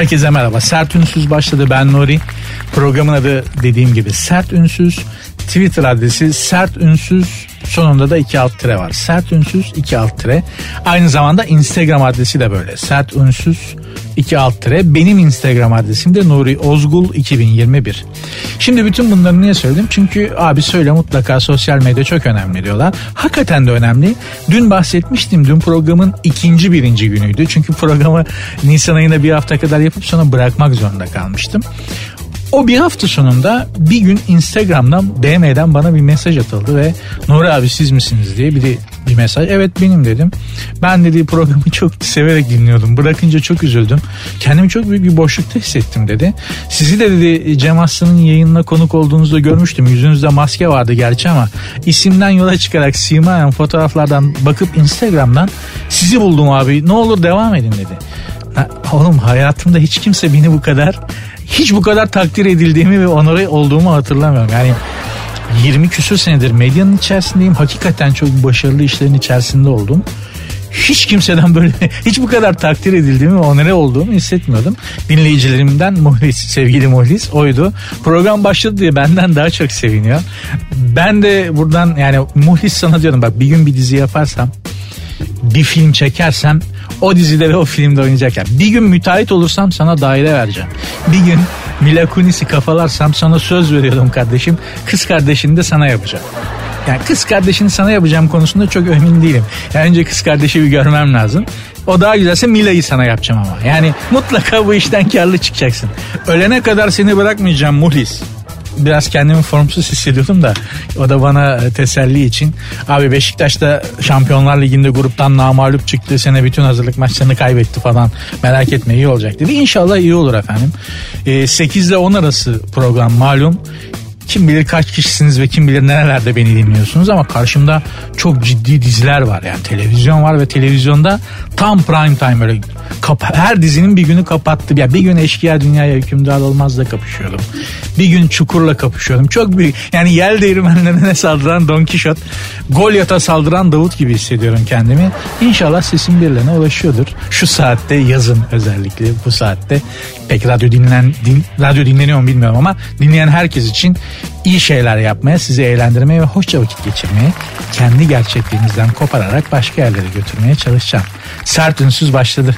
Herkese merhaba. Sert Ünsüz başladı. Ben Nuri. Programın adı dediğim gibi Sert Ünsüz. Twitter adresi Sert Ünsüz sonunda da iki alt tire var. Sert Ünsüz iki alt tire. Aynı zamanda Instagram adresi de böyle. Sert Ünsüz iki alt tire. Benim Instagram adresim de Nuri Ozgul 2021. Şimdi bütün bunları niye söyledim? Çünkü abi söyle mutlaka sosyal medya çok önemli diyorlar. Hakikaten de önemli. Dün bahsetmiştim. Dün programın ikinci birinci günüydü. Çünkü programı Nisan ayında bir hafta kadar yapıp sonra bırakmak zorunda kalmıştım. O bir hafta sonunda bir gün Instagram'dan DM'den bana bir mesaj atıldı ve Nuri abi siz misiniz diye bir de bir mesaj. Evet benim dedim. Ben dediği programı çok severek dinliyordum. Bırakınca çok üzüldüm. Kendimi çok büyük bir boşlukta hissettim dedi. Sizi de dedi Cem Aslan'ın yayınına konuk olduğunuzda görmüştüm. Yüzünüzde maske vardı gerçi ama isimden yola çıkarak simayen fotoğraflardan bakıp Instagram'dan sizi buldum abi ne olur devam edin dedi. Oğlum hayatımda hiç kimse beni bu kadar hiç bu kadar takdir edildiğimi ve onore olduğumu hatırlamıyorum. Yani 20 küsur senedir medyanın içerisindeyim. Hakikaten çok başarılı işlerin içerisinde oldum. Hiç kimseden böyle hiç bu kadar takdir edildiğimi ve onore olduğumu hissetmiyordum. Dinleyicilerimden Muhlis, sevgili Muhlis oydu. Program başladı diye benden daha çok seviniyor. Ben de buradan yani Muhlis sana diyorum bak bir gün bir dizi yaparsam bir film çekersem o dizide ve o filmde oynayacak. Bir gün müteahhit olursam sana daire vereceğim. Bir gün Mila Kunis'i kafalarsam sana söz veriyordum kardeşim. Kız kardeşini de sana yapacağım. Yani kız kardeşini sana yapacağım konusunda çok emin değilim. Yani önce kız kardeşi bir görmem lazım. O daha güzelse Mila'yı sana yapacağım ama. Yani mutlaka bu işten karlı çıkacaksın. Ölene kadar seni bırakmayacağım Muhlis biraz kendimi formsuz hissediyordum da o da bana teselli için. Abi Beşiktaş'ta Şampiyonlar Ligi'nde gruptan namalup çıktı. Sene bütün hazırlık maçlarını kaybetti falan. Merak etme iyi olacak dedi. İnşallah iyi olur efendim. E, 8 ile 10 arası program malum. Kim bilir kaç kişisiniz ve kim bilir nerelerde beni dinliyorsunuz ama karşımda çok ciddi diziler var. Yani televizyon var ve televizyonda tam prime time böyle kap her dizinin bir günü kapattı. Ya bir gün Eşkıya Dünyaya Hükümdar Olmaz'la kapışıyordum. Bir gün Çukur'la kapışıyordum. Çok büyük yani yel değirmenlerine saldıran Don Kişot, Golyat'a saldıran Davut gibi hissediyorum kendimi. İnşallah sesim birilerine ulaşıyordur. Şu saatte yazın özellikle bu saatte pek radyo dinlen din, radyo dinleniyor mu bilmiyorum ama dinleyen herkes için iyi şeyler yapmaya, sizi eğlendirmeye ve hoşça vakit geçirmeye, kendi gerçekliğinizden kopararak başka yerlere götürmeye çalışacağım. Sert ünsüz başladı.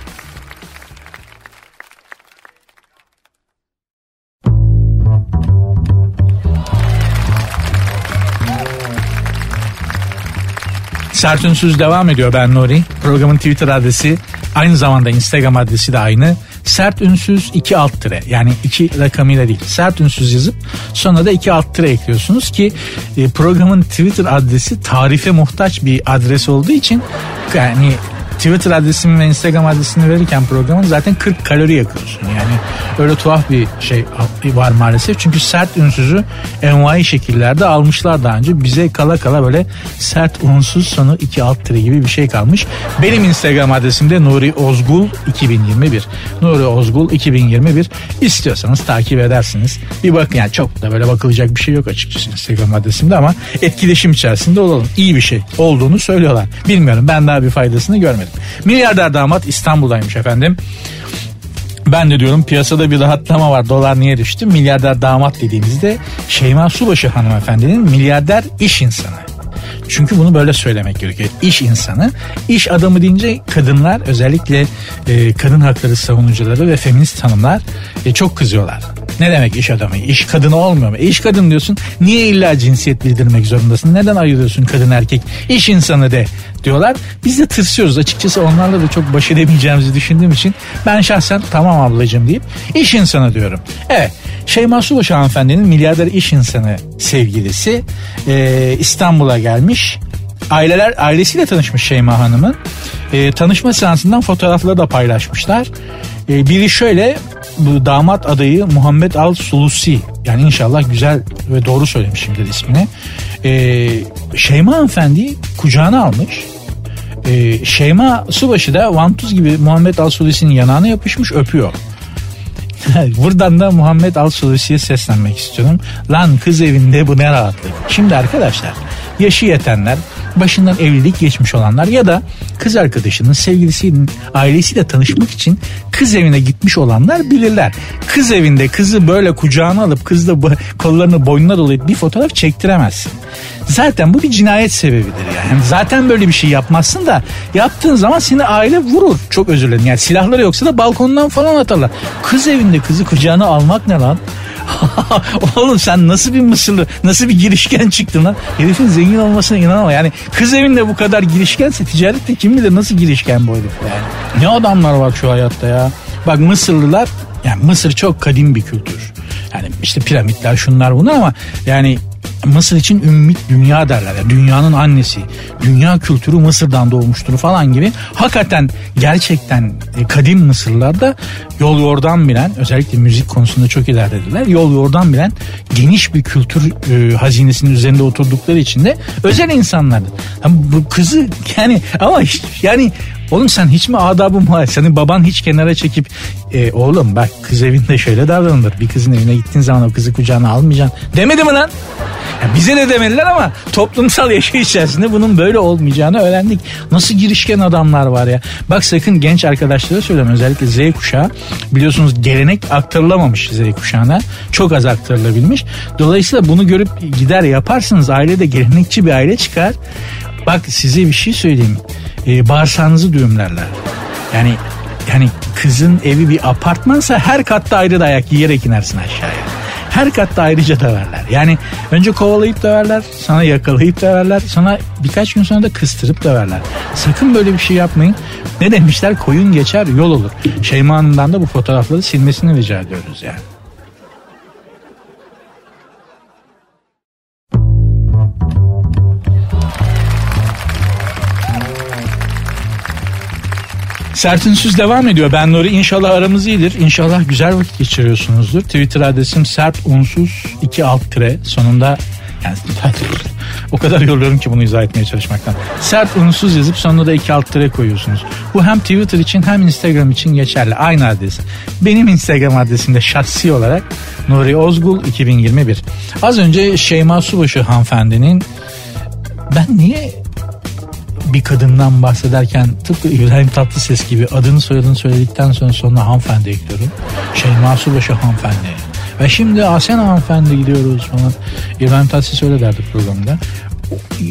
Sert Ünsüz devam ediyor ben Nuri. Programın Twitter adresi aynı zamanda Instagram adresi de aynı. Sert Ünsüz 2 alt tire yani 2 rakamıyla değil. Sert Ünsüz yazıp sonra da 2 alt tire ekliyorsunuz ki e, programın Twitter adresi tarife muhtaç bir adres olduğu için yani Twitter adresimi ve Instagram adresini verirken programın zaten 40 kalori yakıyorsun. Yani öyle tuhaf bir şey var maalesef. Çünkü sert ünsüzü envai şekillerde almışlar daha önce. Bize kala kala böyle sert unsuz sonu 2 alt tire gibi bir şey kalmış. Benim Instagram adresim de Nuri Ozgul 2021. Nuri Ozgul 2021. İstiyorsanız takip edersiniz. Bir bakın yani çok da böyle bakılacak bir şey yok açıkçası Instagram adresimde ama etkileşim içerisinde olalım. İyi bir şey olduğunu söylüyorlar. Bilmiyorum ben daha bir faydasını görmedim. Milyarder damat İstanbul'daymış efendim. Ben de diyorum piyasada bir rahatlama var. Dolar niye düştü? Milyarder damat dediğimizde Şeyma Subaşı hanımefendinin milyarder iş insanı. Çünkü bunu böyle söylemek gerekiyor. İş insanı, iş adamı deyince kadınlar özellikle e, kadın hakları savunucuları ve feminist hanımlar e, çok kızıyorlar. Ne demek iş adamı? İş kadını olmuyor mu? E, iş kadın diyorsun. Niye illa cinsiyet bildirmek zorundasın? Neden ayırıyorsun kadın erkek? İş insanı de diyorlar. Biz de tırsıyoruz. Açıkçası onlarla da çok baş edemeyeceğimizi düşündüğüm için ben şahsen tamam ablacığım deyip iş insanı diyorum. Evet. Şeyma Subaşı hanımefendinin milyarder iş insanı sevgilisi e, İstanbul'a gelmiş. Aileler ailesiyle tanışmış Şeyma Hanım'ın. E, tanışma seansından fotoğrafları da paylaşmışlar. E, biri şöyle bu damat adayı Muhammed Al Sulusi yani inşallah güzel ve doğru söylemişimdir ismini. E, Şeyma hanımefendi kucağına almış. E, Şeyma Subaşı da vantuz gibi Muhammed Al Sulusi'nin yanağına yapışmış öpüyor. Buradan da Muhammed Al Sulusi'ye seslenmek istiyorum. Lan kız evinde bu ne rahatlık. Şimdi arkadaşlar yaşı yetenler başından evlilik geçmiş olanlar ya da kız arkadaşının sevgilisinin ailesiyle tanışmak için kız evine gitmiş olanlar bilirler. Kız evinde kızı böyle kucağına alıp kızla kollarını boynuna dolayıp bir fotoğraf çektiremezsin. Zaten bu bir cinayet sebebidir yani. Zaten böyle bir şey yapmazsın da yaptığın zaman seni aile vurur. Çok özür dilerim. Yani silahları yoksa da balkondan falan atarlar. Kız evinde kızı kucağına almak ne lan? Oğlum sen nasıl bir Mısırlı, nasıl bir girişken çıktın lan? Herifin zengin olmasına inanama. Yani kız evinde bu kadar girişkense ticarette kim bilir nasıl girişken bu herif yani. Ne adamlar var şu hayatta ya. Bak Mısırlılar yani Mısır çok kadim bir kültür. Yani işte piramitler şunlar bunlar ama yani Mısır için ümmit dünya derler. Yani dünyanın annesi. Dünya kültürü Mısır'dan doğmuştur falan gibi. Hakikaten gerçekten e, kadim Mısırlarda yol yordan bilen özellikle müzik konusunda çok ilerlediler. Yol yordan bilen geniş bir kültür e, hazinesinin üzerinde oturdukları için de özel insanlardı. Yani bu kızı yani ama yani Oğlum sen hiç mi adabın var? Senin baban hiç kenara çekip e, oğlum bak kız evinde şöyle davranılır. Bir kızın evine gittiğin zaman o kızı kucağına almayacaksın. Demedi mi lan? Ya bize de demediler ama toplumsal yaşam içerisinde bunun böyle olmayacağını öğrendik. Nasıl girişken adamlar var ya. Bak sakın genç arkadaşlara söylüyorum özellikle Z kuşağı. Biliyorsunuz gelenek aktarılamamış Z kuşağına. Çok az aktarılabilmiş. Dolayısıyla bunu görüp gider yaparsınız. Ailede gelenekçi bir aile çıkar. Bak size bir şey söyleyeyim. Ee, bağırsağınızı düğümlerler. Yani yani kızın evi bir apartmansa her katta ayrı dayak yiyerek inersin aşağıya. Her katta ayrıca döverler. Yani önce kovalayıp döverler, sana yakalayıp döverler, sana birkaç gün sonra da kıstırıp döverler. Sakın böyle bir şey yapmayın. Ne demişler koyun geçer yol olur. Şeyma Hanım'dan da bu fotoğrafları silmesini rica ediyoruz yani. Sertinsüz devam ediyor. Ben Nuri. İnşallah aramız iyidir. İnşallah güzel vakit geçiriyorsunuzdur. Twitter adresim sert unsuz 2 alt tire sonunda yani o kadar yoruluyorum ki bunu izah etmeye çalışmaktan. Sert unsuz yazıp sonuna da iki alt tire koyuyorsunuz. Bu hem Twitter için hem Instagram için geçerli. Aynı adres. Benim Instagram adresimde şahsi olarak Nuri Ozgul 2021. Az önce Şeyma Subaşı hanımefendinin ben niye bir kadından bahsederken tıpkı İbrahim Tatlıses gibi adını soyadını söyledikten sonra sonuna hanımefendi ekliyorum. Şeyma Subaşı hanımefendi. Ve şimdi Asen hanımefendi gidiyoruz falan. İbrahim Tatlıses öyle derdi programda.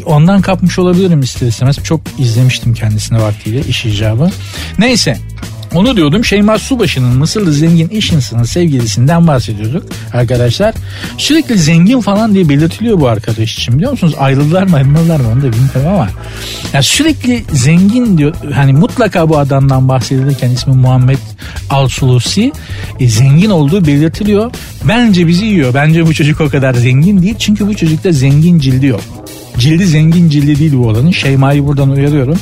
Ondan kapmış olabilirim ister istemez. Çok izlemiştim kendisine vaktiyle iş icabı. Neyse onu diyordum Şeyma Subaşı'nın Mısırlı zengin iş insanının sevgilisinden bahsediyorduk arkadaşlar. Sürekli zengin falan diye belirtiliyor bu arkadaş için biliyor musunuz? Ayrıldılar mı ayrılmadılar mı onu da bilmiyorum ama. Yani sürekli zengin diyor. Hani mutlaka bu adamdan bahsedilirken ismi Muhammed Al-Sulusi e, zengin olduğu belirtiliyor. Bence bizi yiyor. Bence bu çocuk o kadar zengin değil. Çünkü bu çocukta zengin cildi yok. Cildi zengin cildi değil bu olanın. Şeyma'yı buradan uyarıyorum.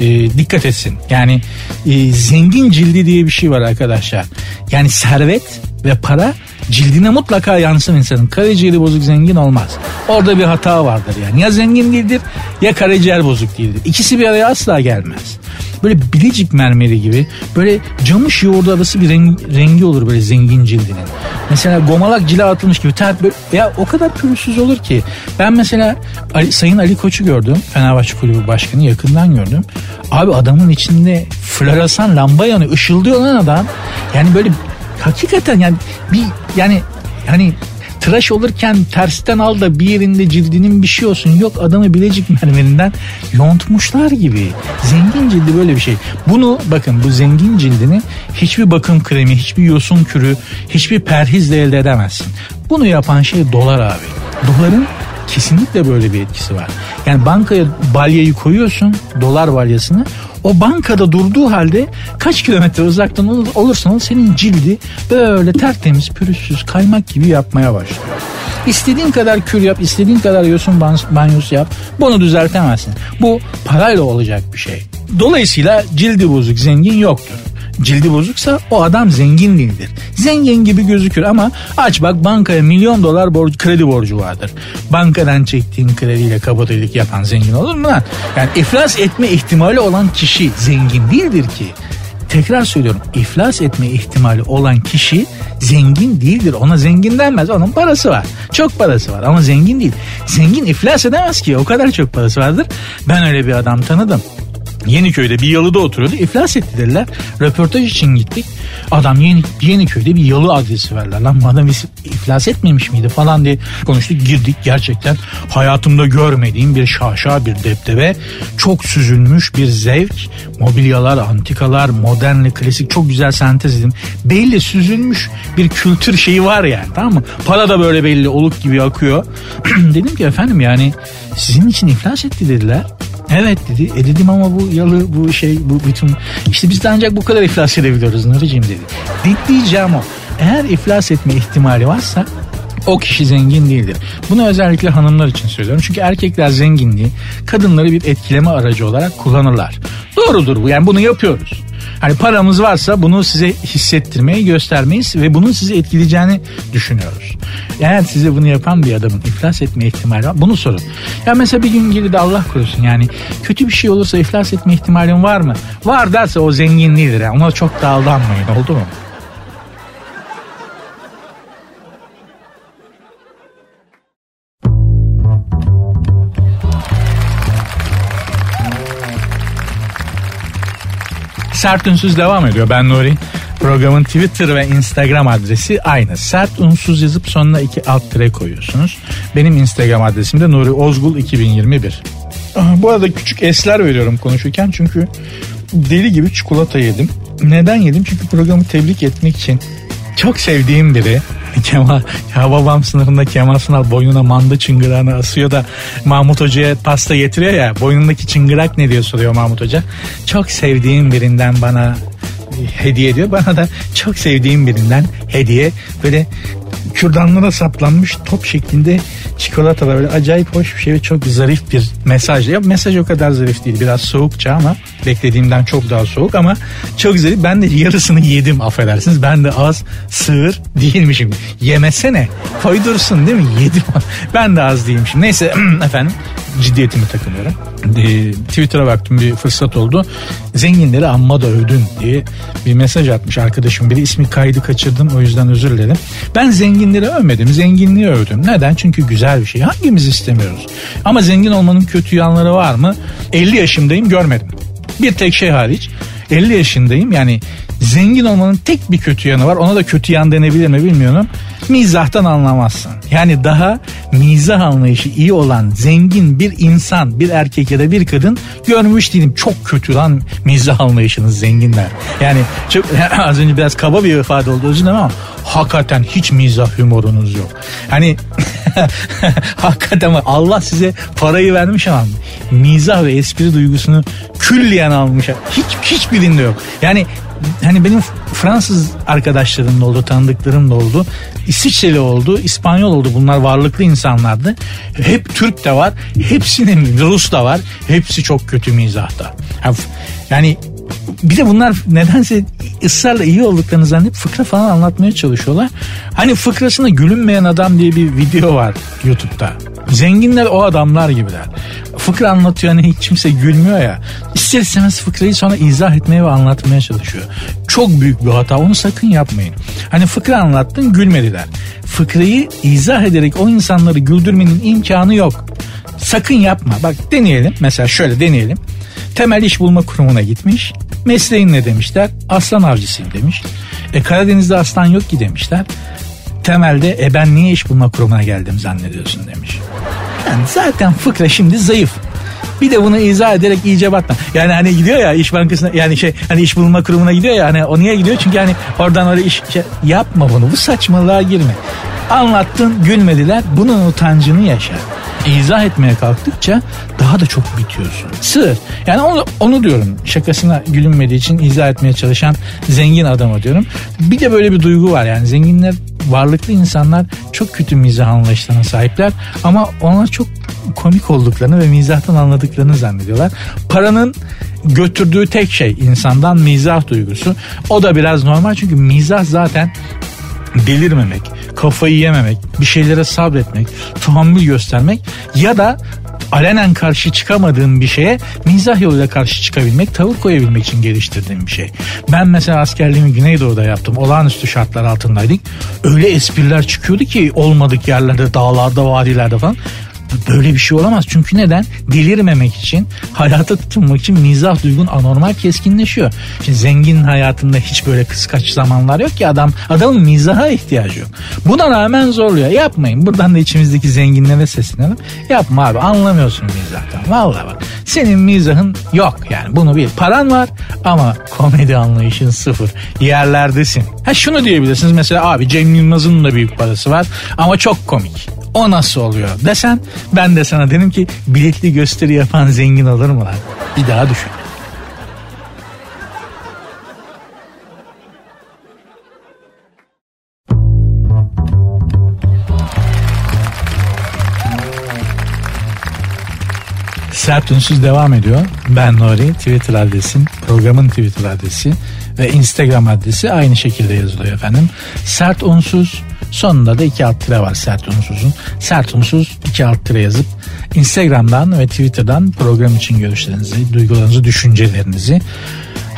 E, dikkat etsin. Yani e, zengin cildi diye bir şey var arkadaşlar. Yani servet ve para cildine mutlaka yansın insanın. Karaciğeri bozuk zengin olmaz. Orada bir hata vardır yani. Ya zengin değildir ya karaciğer bozuk değildir. İkisi bir araya asla gelmez böyle bilecik mermeri gibi böyle camış yoğurdu arası bir rengi, rengi olur böyle zengin cildinin. Mesela gomalak cila atılmış gibi. Böyle, ya o kadar pürüzsüz olur ki. Ben mesela Ali, Sayın Ali Koç'u gördüm. Fenerbahçe Kulübü Başkanı yakından gördüm. Abi adamın içinde floresan lamba yanıyor. Işıldıyor lan adam. Yani böyle hakikaten yani bir yani hani tıraş olurken tersten al da bir yerinde cildinin bir şey olsun. Yok adamı bilecik mermerinden yontmuşlar gibi. Zengin cildi böyle bir şey. Bunu bakın bu zengin cildini hiçbir bakım kremi, hiçbir yosun kürü, hiçbir perhizle elde edemezsin. Bunu yapan şey dolar abi. Doların kesinlikle böyle bir etkisi var. Yani bankaya balyayı koyuyorsun, dolar balyasını. O bankada durduğu halde kaç kilometre uzaktan olursan ol senin cildi böyle tertemiz, pürüzsüz, kaymak gibi yapmaya başlıyor. İstediğin kadar kür yap, istediğin kadar yosun banyosu yap. Bunu düzeltemezsin. Bu parayla olacak bir şey. Dolayısıyla cildi bozuk zengin yoktur cildi bozuksa o adam zengin değildir. Zengin gibi gözükür ama aç bak bankaya milyon dolar borcu, kredi borcu vardır. Bankadan çektiğin krediyle kabadayılık yapan zengin olur mu lan? Yani iflas etme ihtimali olan kişi zengin değildir ki tekrar söylüyorum iflas etme ihtimali olan kişi zengin değildir. Ona zengin denmez. Onun parası var. Çok parası var ama zengin değil. Zengin iflas edemez ki. O kadar çok parası vardır. Ben öyle bir adam tanıdım. Yeniköy'de bir yalıda oturuyordu. İflas etti dediler. Röportaj için gittik. Adam Yeni, Yeniköy'de bir yalı adresi verdiler. Lan bu adam iflas etmemiş miydi falan diye konuştuk. Girdik gerçekten hayatımda görmediğim bir şaşa bir deptebe. Çok süzülmüş bir zevk. Mobilyalar, antikalar, modernle klasik çok güzel sentez edin. Belli süzülmüş bir kültür şeyi var yani tamam mı? Para da böyle belli oluk gibi akıyor. Dedim ki efendim yani sizin için iflas etti dediler. Evet dedi. E dedim ama bu yalı bu şey bu bütün işte biz de ancak bu kadar iflas edebiliyoruz Nuri'ciğim dedi. Diyeceğim o. Eğer iflas etme ihtimali varsa o kişi zengin değildir. Bunu özellikle hanımlar için söylüyorum. Çünkü erkekler zenginliği kadınları bir etkileme aracı olarak kullanırlar. Doğrudur bu yani bunu yapıyoruz. Hani paramız varsa bunu size hissettirmeyi göstermeyiz ve bunun sizi etkileyeceğini düşünüyoruz. Eğer size bunu yapan bir adamın iflas etme ihtimali var bunu sorun. Ya mesela bir gün gelir de Allah korusun yani kötü bir şey olursa iflas etme ihtimalin var mı? Var derse o zenginliğidir. Yani ona çok da aldanmayın oldu mu? Sert Ünsüz devam ediyor. Ben Nuri. Programın Twitter ve Instagram adresi aynı. Sert unsuz yazıp sonuna iki alt tire koyuyorsunuz. Benim Instagram adresim de Nuri Ozgul 2021. Bu arada küçük esler veriyorum konuşurken çünkü deli gibi çikolata yedim. Neden yedim? Çünkü programı tebrik etmek için çok sevdiğim biri Kemal ya babam sınırında Kemal Sunal boynuna manda çıngırağını asıyor da Mahmut Hoca'ya pasta getiriyor ya boynundaki çıngırak ne diyor soruyor Mahmut Hoca. Çok sevdiğim birinden bana hediye ediyor. Bana da çok sevdiğim birinden hediye böyle kürdanlara saplanmış top şeklinde çikolatalar böyle acayip hoş bir şey ve çok zarif bir mesaj. Ya mesaj o kadar zarif değil biraz soğukça ama beklediğimden çok daha soğuk ama çok zarif. Ben de yarısını yedim affedersiniz. Ben de az sığır değilmişim. Yemesene koydursun değil mi? Yedim. ben de az değilmişim. Neyse efendim ciddiyetimi takınıyorum. Ee, Twitter'a baktım bir fırsat oldu. Zenginleri amma da övdün diye bir mesaj atmış arkadaşım biri. ismi kaydı kaçırdım o yüzden özür dilerim. Ben zenginleri övmedim. Zenginliği övdüm. Neden? Çünkü güzel bir şey. Hangimiz istemiyoruz? Ama zengin olmanın kötü yanları var mı? 50 yaşımdayım görmedim. Bir tek şey hariç 50 yaşındayım yani zengin olmanın tek bir kötü yanı var ona da kötü yan denebilir mi bilmiyorum mizahtan anlamazsın yani daha mizah anlayışı iyi olan zengin bir insan bir erkek ya da bir kadın görmüş değilim çok kötü lan mizah anlayışınız zenginler yani çok az önce biraz kaba bir ifade oldu özür dilerim ama hakikaten hiç mizah humorunuz yok hani hakikaten Allah size parayı vermiş ama mizah ve espri duygusunu külliyen almış. Hiç hiçbirinde yok. Yani hani benim Fransız arkadaşlarım da oldu, tanıdıklarım da oldu. İsviçreli oldu, İspanyol oldu. Bunlar varlıklı insanlardı. Hep Türk de var, hepsinin Rus da var. Hepsi çok kötü mizahta. Yani bir de bunlar nedense ısrarla iyi olduklarını zannedip fıkra falan anlatmaya çalışıyorlar. Hani fıkrasına gülünmeyen adam diye bir video var YouTube'da. Zenginler o adamlar gibiler. Fıkra anlatıyor hani hiç kimse gülmüyor ya. İster istemez fıkrayı sonra izah etmeye ve anlatmaya çalışıyor. Çok büyük bir hata onu sakın yapmayın. Hani fıkra anlattın gülmediler. Fıkrayı izah ederek o insanları güldürmenin imkanı yok. Sakın yapma. Bak deneyelim. Mesela şöyle deneyelim. Temel iş bulma kurumuna gitmiş. Mesleğin ne demişler? Aslan avcısıyım demiş. E Karadeniz'de aslan yok ki demişler. Temelde e ben niye iş bulma kurumuna geldim zannediyorsun demiş. Yani zaten fıkra şimdi zayıf. Bir de bunu izah ederek iyice batma. Yani hani gidiyor ya iş bankasına yani şey hani iş bulma kurumuna gidiyor ya hani o niye gidiyor? Çünkü hani oradan öyle iş şey, yapma bunu bu saçmalığa girme. Anlattın gülmediler bunun utancını yaşa izah etmeye kalktıkça daha da çok bitiyorsun. Sığır. Yani onu, onu diyorum. Şakasına gülünmediği için izah etmeye çalışan zengin adama diyorum. Bir de böyle bir duygu var yani zenginler varlıklı insanlar çok kötü mizah anlayışlarına sahipler ama onlar çok komik olduklarını ve mizahtan anladıklarını zannediyorlar. Paranın götürdüğü tek şey insandan mizah duygusu. O da biraz normal çünkü mizah zaten delirmemek, kafayı yememek, bir şeylere sabretmek, tahammül göstermek ya da alenen karşı çıkamadığın bir şeye mizah yoluyla karşı çıkabilmek, tavır koyabilmek için geliştirdiğim bir şey. Ben mesela askerliğimi Güneydoğu'da yaptım. Olağanüstü şartlar altındaydık. Öyle espriler çıkıyordu ki olmadık yerlerde, dağlarda, vadilerde falan. Böyle bir şey olamaz. Çünkü neden? Delirmemek için, hayata tutunmak için mizah duygun anormal keskinleşiyor. Şimdi zengin hayatında hiç böyle kıskaç zamanlar yok ki adam adamın mizaha ihtiyacı yok. Buna rağmen zorluyor. Yapmayın. Buradan da içimizdeki zenginlere seslenelim. Yapma abi anlamıyorsun mizahtan. Vallahi bak senin mizahın yok yani bunu bil. Paran var ama komedi anlayışın sıfır. Yerlerdesin. Ha şunu diyebilirsiniz mesela abi Cem Yılmaz'ın da büyük parası var ama çok komik. O nasıl oluyor desen ben de sana dedim ki biletli gösteri yapan zengin olur mu lan? Bir daha düşün. Sert Ünsüz devam ediyor. Ben Nuri. Twitter adresim, programın Twitter adresi ve Instagram adresi aynı şekilde yazılıyor efendim. Sert Unsuz sonunda da iki alt tire var Sert Unsuz'un. Sert Unsuz iki alt tire yazıp Instagram'dan ve Twitter'dan program için görüşlerinizi, duygularınızı, düşüncelerinizi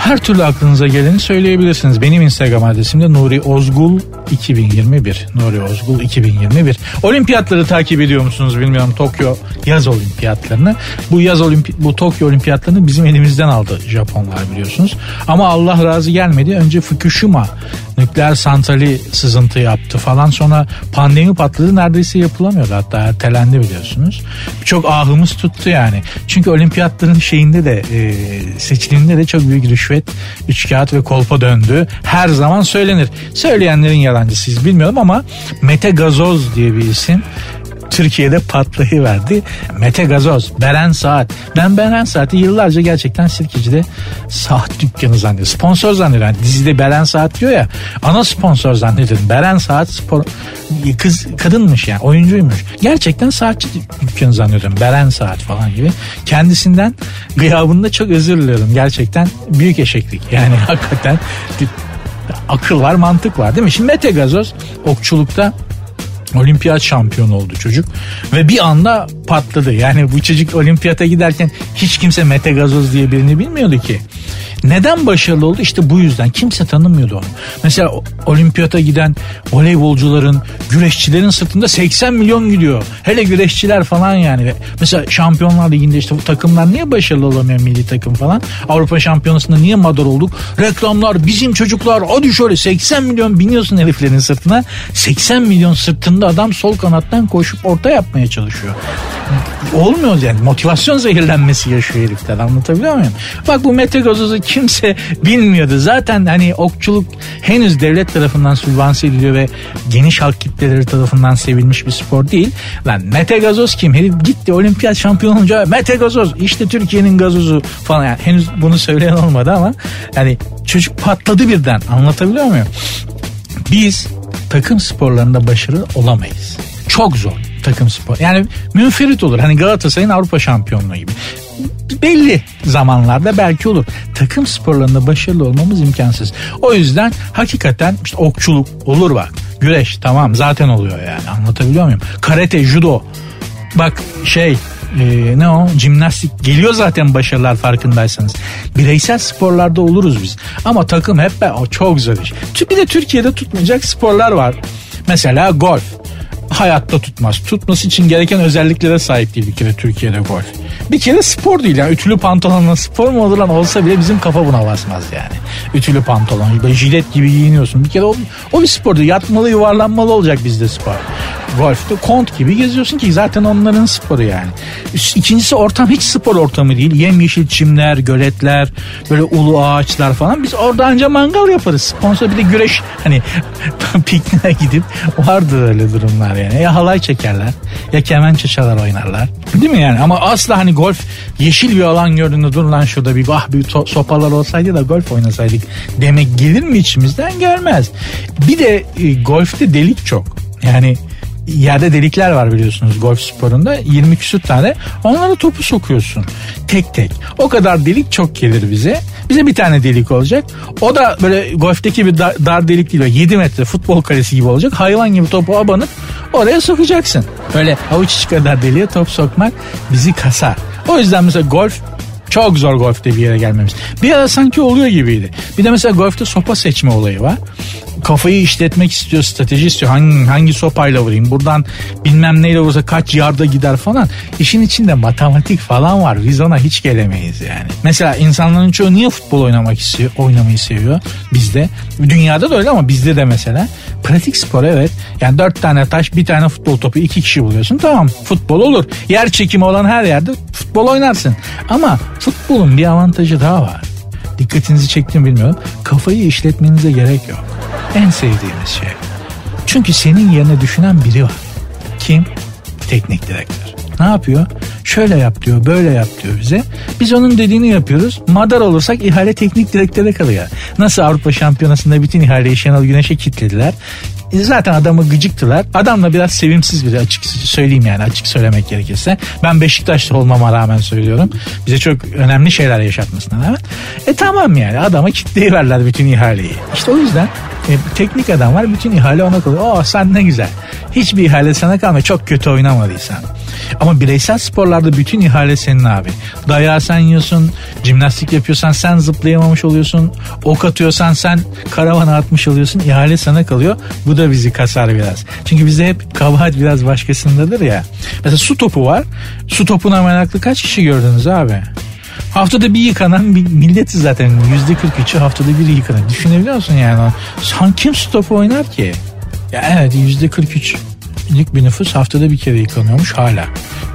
her türlü aklınıza geleni söyleyebilirsiniz. Benim Instagram adresim de Nuri Ozgul 2021. Nuri Ozgul 2021. Olimpiyatları takip ediyor musunuz bilmiyorum. Tokyo yaz olimpiyatlarını. Bu yaz olimpi bu Tokyo olimpiyatlarını bizim elimizden aldı Japonlar biliyorsunuz. Ama Allah razı gelmedi. Önce Fukushima nükleer santrali sızıntı yaptı falan. Sonra pandemi patladı. Neredeyse yapılamıyordu. Hatta ertelendi biliyorsunuz. Çok ahımız tuttu yani. Çünkü olimpiyatların şeyinde de e, seçilinde de çok büyük rüşvet, üç kağıt ve kolpa döndü. Her zaman söylenir. Söyleyenlerin yalancısıyız bilmiyorum ama Mete Gazoz diye bir isim Türkiye'de patlayıverdi. Mete Gazoz, Beren Saat. Ben Beren Saat'i yıllarca gerçekten Sirkeci'de saat dükkanı zannediyorum. Sponsor zannediyorum. Yani dizide Beren Saat diyor ya. Ana sponsor zannediyorum. Beren Saat spor kız kadınmış yani oyuncuymuş. Gerçekten saatçi dükkanı zannediyorum. Beren Saat falan gibi. Kendisinden gıyabında çok özür diliyorum. Gerçekten büyük eşeklik. Yani hakikaten akıl var mantık var değil mi? Şimdi Mete Gazoz okçulukta olimpiyat şampiyonu oldu çocuk ve bir anda patladı. Yani bu çocuk olimpiyata giderken hiç kimse Mete Gazoz diye birini bilmiyordu ki. Neden başarılı oldu? İşte bu yüzden. Kimse tanımıyordu onu. Mesela olimpiyata giden voleybolcuların, güreşçilerin sırtında 80 milyon gidiyor. Hele güreşçiler falan yani. Mesela Şampiyonlar Ligi'nde işte bu takımlar niye başarılı olamıyor milli takım falan? Avrupa Şampiyonası'nda niye madar olduk? Reklamlar, bizim çocuklar hadi şöyle 80 milyon biniyorsun heriflerin sırtına. 80 milyon sırtında adam sol kanattan koşup orta yapmaya çalışıyor. Olmuyor yani. Motivasyon zehirlenmesi yaşıyor herifler. Anlatabiliyor muyum? Bak bu Mete Gazoz'u kimse bilmiyordu. Zaten hani okçuluk henüz devlet tarafından sübvanse ediliyor ve geniş halk kitleleri tarafından sevilmiş bir spor değil. Lan Mete Gazoz kim? Herif gitti olimpiyat şampiyonu olunca Mete Gazoz işte Türkiye'nin gazozu falan. Yani henüz bunu söyleyen olmadı ama yani çocuk patladı birden. Anlatabiliyor muyum? Biz takım sporlarında başarılı olamayız. Çok zor takım spor. Yani münferit olur. Hani Galatasaray'ın Avrupa şampiyonluğu gibi belli zamanlarda belki olur. Takım sporlarında başarılı olmamız imkansız. O yüzden hakikaten işte okçuluk olur bak. Güreş tamam zaten oluyor yani anlatabiliyor muyum? Karate, judo bak şey e, ne o jimnastik geliyor zaten başarılar farkındaysanız. Bireysel sporlarda oluruz biz. Ama takım hep o çok zor iş. Bir de Türkiye'de tutmayacak sporlar var. Mesela golf hayatta tutmaz. Tutması için gereken özelliklere sahip değil bir kere Türkiye'de golf. Bir kere spor değil yani ütülü pantolonla spor mu olur lan olsa bile bizim kafa buna basmaz yani. Ütülü pantolon böyle jilet gibi giyiniyorsun. Bir kere o, o bir spor değil. Yatmalı yuvarlanmalı olacak bizde spor. Golf'te kont gibi geziyorsun ki zaten onların sporu yani. İkincisi ortam hiç spor ortamı değil. Yemyeşil çimler, göletler, böyle ulu ağaçlar falan. Biz orada anca mangal yaparız. Sponsor bir de güreş hani pikniğe gidip vardır öyle durumlar yani. Ya halay çekerler ya kemençe çalar oynarlar. Değil mi yani? Ama asla hani golf yeşil bir alan gördüğünde dur lan şurada bir ah bir sopalar olsaydı da golf oynasaydık demek gelir mi içimizden gelmez. Bir de e, golfte delik çok. Yani yerde delikler var biliyorsunuz golf sporunda 20 küsür tane onlara topu sokuyorsun tek tek o kadar delik çok gelir bize bize bir tane delik olacak o da böyle golfteki bir dar, dar delik değil 7 metre futbol kalesi gibi olacak hayvan gibi topu abanıp oraya sokacaksın. Öyle avuç içi kadar deliğe top sokmak bizi kasar. O yüzden mesela golf çok zor golfte bir yere gelmemiz. Bir ara sanki oluyor gibiydi. Bir de mesela golfte sopa seçme olayı var. Kafayı işletmek istiyor, strateji istiyor. Hangi, hangi sopayla vurayım? Buradan bilmem neyle vursa kaç yarda gider falan. İşin içinde matematik falan var. Biz ona hiç gelemeyiz yani. Mesela insanların çoğu niye futbol oynamak istiyor, oynamayı seviyor? Bizde. Dünyada da öyle ama bizde de mesela. Pratik spor evet. Yani dört tane taş, bir tane futbol topu, iki kişi buluyorsun. Tamam futbol olur. Yer çekimi olan her yerde futbol oynarsın. Ama futbolun bir avantajı daha var. Dikkatinizi çektim bilmiyorum. Kafayı işletmenize gerek yok. En sevdiğimiz şey. Çünkü senin yerine düşünen biri var. Kim? Teknik direktör. Ne yapıyor? Şöyle yap diyor, böyle yap diyor bize. Biz onun dediğini yapıyoruz. Madar olursak ihale teknik direktöre kalıyor. Nasıl Avrupa Şampiyonası'nda bütün ihaleyi Şenol Güneş'e kilitlediler. E, zaten adamı gıcıktılar. Adam da biraz sevimsiz biri açık söyleyeyim yani açık söylemek gerekirse. Ben Beşiktaşlı olmama rağmen söylüyorum. Bize çok önemli şeyler yaşatmasına rağmen. E tamam yani adama kitleyiverler bütün ihaleyi. İşte o yüzden e, teknik adam var bütün ihale ona kalıyor. Oh sen ne güzel. Hiçbir ihale sana kalmıyor. Çok kötü oynamadıysan. Ama bireysel sporlarda bütün ihale senin abi. Dayağı sen yiyorsun, jimnastik yapıyorsan sen zıplayamamış oluyorsun, ok atıyorsan sen karavana atmış oluyorsun, ihale sana kalıyor. Bu da bizi kasar biraz. Çünkü bizde hep kabahat biraz başkasındadır ya. Mesela su topu var. Su topuna meraklı kaç kişi gördünüz abi? Haftada bir yıkanan bir milleti zaten yüzde 43'ü haftada bir yıkanan. Düşünebiliyor musun yani? Sen kim su topu oynar ki? Ya evet yüzde 43 lik bir nüfus haftada bir kere yıkanıyormuş hala.